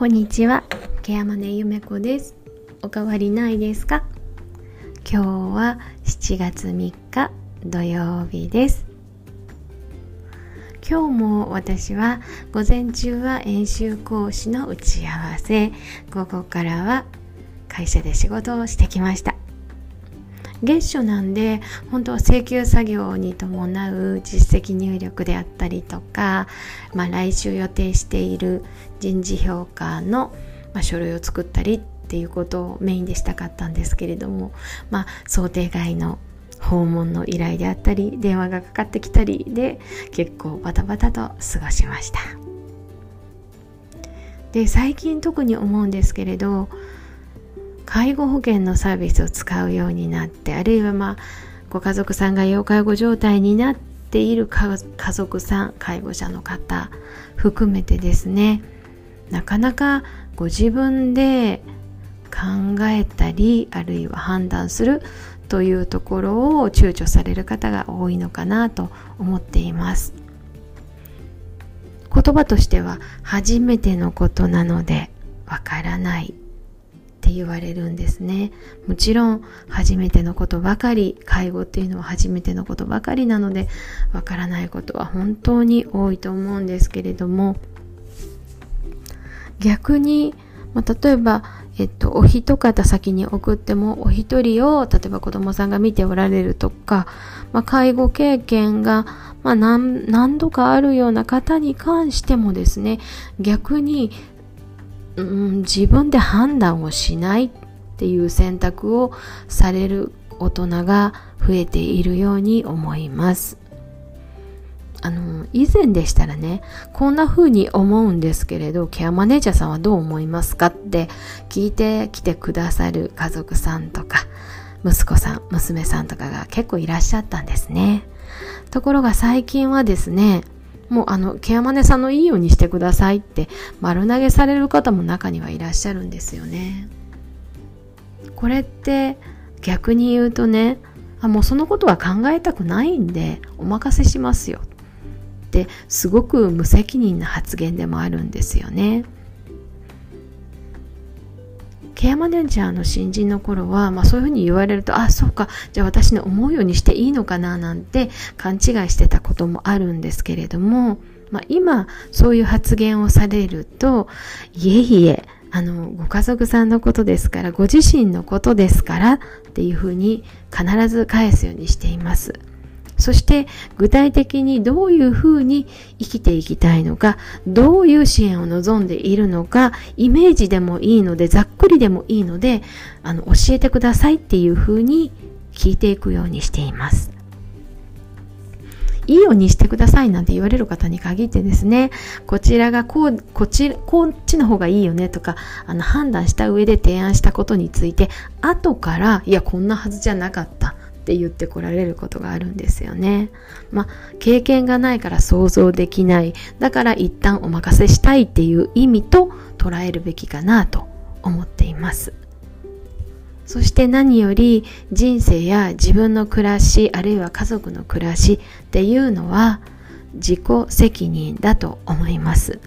こんにちは、ケアマネゆめこです。おかわりないですか？今日は7月3日土曜日です。今日も私は午前中は演習講師の打ち合わせ、午後からは会社で仕事をしてきました。月初なんで本当は請求作業に伴う実績入力であったりとか、まあ、来週予定している人事評価の、まあ、書類を作ったりっていうことをメインでしたかったんですけれども、まあ、想定外の訪問の依頼であったり電話がかかってきたりで結構バタバタと過ごしました。で最近特に思うんですけれど介護保険のサービスを使うようになってあるいはまあご家族さんが要介護状態になっている家族さん介護者の方含めてですねなかなかご自分で考えたりあるいは判断するというところを躊躇される方が多いのかなと思っています。言葉としては初めてのことなのでわからない。って言われるんですね。もちろん初めてのことばかり介護っていうのは初めてのことばかりなのでわからないことは本当に多いと思うんですけれども逆に、まあ、例えばえっと、お一方先に送ってもお一人を例えば子供さんが見ておられるとか、まあ、介護経験が、まあ何、何度かあるような方に関してもですね逆にうん、自分で判断をしないっていう選択をされる大人が増えているように思います。あの、以前でしたらね、こんな風に思うんですけれど、ケアマネージャーさんはどう思いますかって聞いてきてくださる家族さんとか、息子さん、娘さんとかが結構いらっしゃったんですね。ところが最近はですね、もうあのケアマネさんのいいようにしてくださいって丸投げされる方も中にはいらっしゃるんですよね。これって逆に言うとねあもうそのことは考えたくないんでお任せしますよってすごく無責任な発言でもあるんですよね。ケアマネージャーの新人の頃は、まあ、そういうふうに言われるとあそうかじゃあ私の思うようにしていいのかななんて勘違いしてたこともあるんですけれども、まあ、今そういう発言をされるといえいえあのご家族さんのことですからご自身のことですからっていうふうに必ず返すようにしています。そして具体的にどういうふうに生きていきたいのか、どういう支援を望んでいるのか、イメージでもいいので、ざっくりでもいいので、あの、教えてくださいっていうふうに聞いていくようにしています。いいようにしてくださいなんて言われる方に限ってですね、こちらがこう、こっち、こっちの方がいいよねとか、あの判断した上で提案したことについて、後から、いや、こんなはずじゃなかった。って言ってこられることがあるんですよね。まあ、経験がないから想像できない。だから一旦お任せしたいっていう意味と捉えるべきかなと思っています。そして何より人生や自分の暮らしあるいは家族の暮らしっていうのは自己責任だと思います。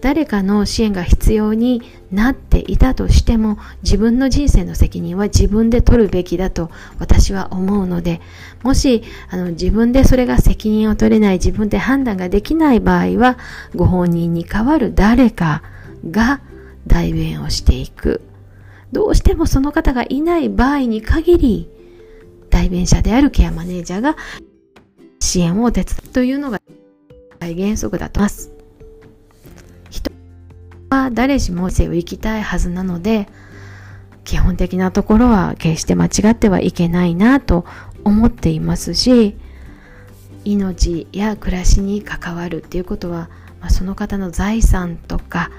誰かの支援が必要になっていたとしても自分の人生の責任は自分で取るべきだと私は思うのでもしあの自分でそれが責任を取れない自分で判断ができない場合はご本人に代わる誰かが代弁をしていくどうしてもその方がいない場合に限り代弁者であるケアマネージャーが支援を手伝うというのが大原則だと思います。は誰しも生を生きたいはずなので基本的なところは決して間違ってはいけないなと思っていますし命や暮らしに関わるっていうことは、まあ、その方の財産とか、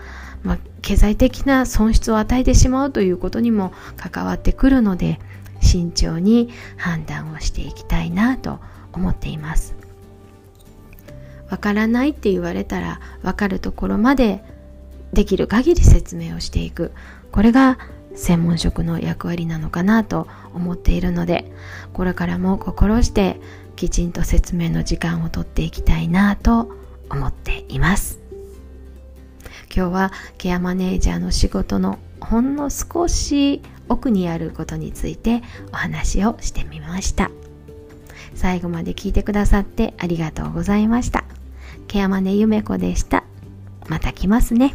まあ、経済的な損失を与えてしまうということにも関わってくるので慎重に判断をしていきたいなと思っています。わからないって言われたらわかるところまでできる限り説明をしていく。これが専門職の役割なのかなと思っているのでこれからも心してきちんと説明の時間をとっていきたいなと思っています。今日はケアマネージャーの仕事のほんの少し奥にあることについてお話をしてみました。最後まで聞いてくださってありがとうございました。ケアマネゆめこでした。また来ますね。